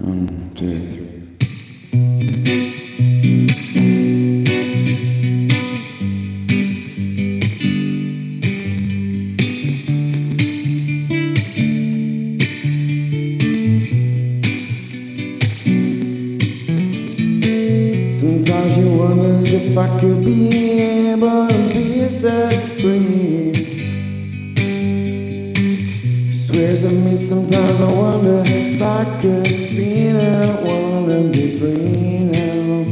One, two, three. Sometimes you wonder if I could be able to be free. Swears at me sometimes I wonder if I could be one to be free now.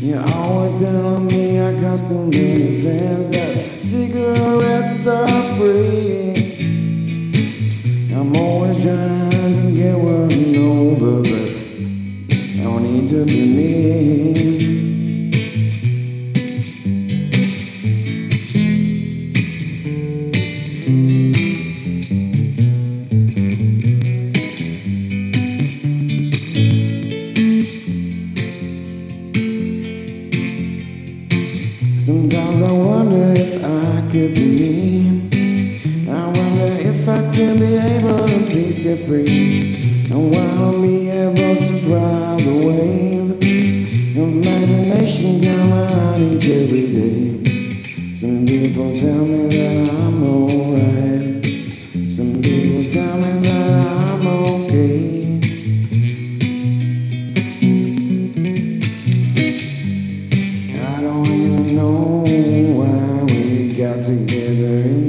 You're always telling me I got too many fans that cigarettes are free. I'm always trying to get one over, but no need to be mean. Sometimes I wonder if I could be. I wonder if I could be able to be set free.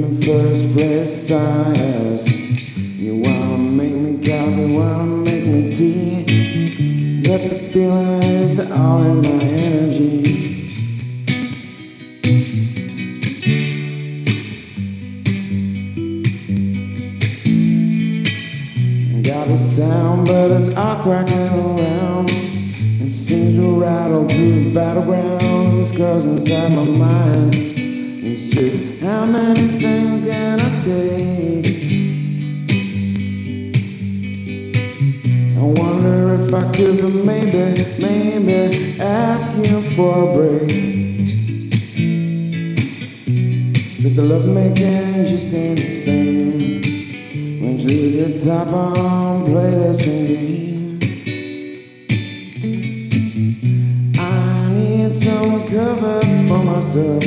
In the first place. I asked you wanna make me coffee, wanna make me tea, but the feeling is all in my energy. Got a sound, but it's all cracking around. It seems to rattle through the battlegrounds. It's cause inside my mind. It's just how many things can I take? I wonder if I could, maybe, maybe ask you for a break. Cause the love making just ain't the same. When you leave your top on, play the same game. I need some cover for myself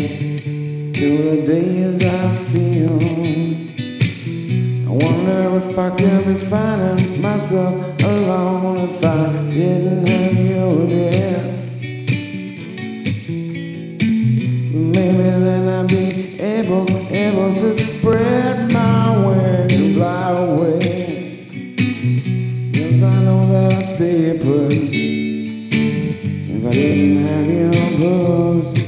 through the days I feel. I wonder if I could be finding myself alone if I didn't have you there. Maybe then I'd be able, able to spread my wings and fly away. Yes, I know that I'd stay put if I didn't have your books.